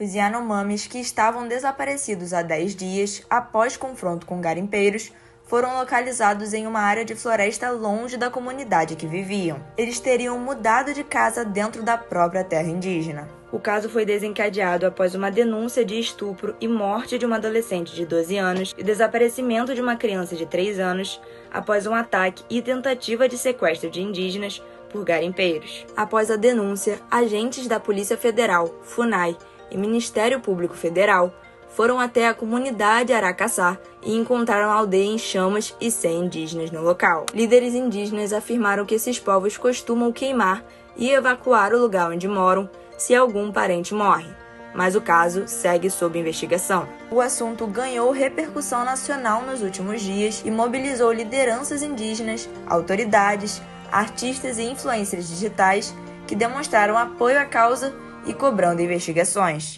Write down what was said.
Os Yanomamis, que estavam desaparecidos há 10 dias após confronto com garimpeiros, foram localizados em uma área de floresta longe da comunidade que viviam. Eles teriam mudado de casa dentro da própria terra indígena. O caso foi desencadeado após uma denúncia de estupro e morte de uma adolescente de 12 anos e desaparecimento de uma criança de 3 anos após um ataque e tentativa de sequestro de indígenas por garimpeiros. Após a denúncia, agentes da Polícia Federal, FUNAI e Ministério Público Federal foram até a comunidade Aracaçá e encontraram a aldeia em chamas e sem indígenas no local. Líderes indígenas afirmaram que esses povos costumam queimar e evacuar o lugar onde moram se algum parente morre, mas o caso segue sob investigação. O assunto ganhou repercussão nacional nos últimos dias e mobilizou lideranças indígenas, autoridades, artistas e influencers digitais que demonstraram apoio à causa e cobrando investigações.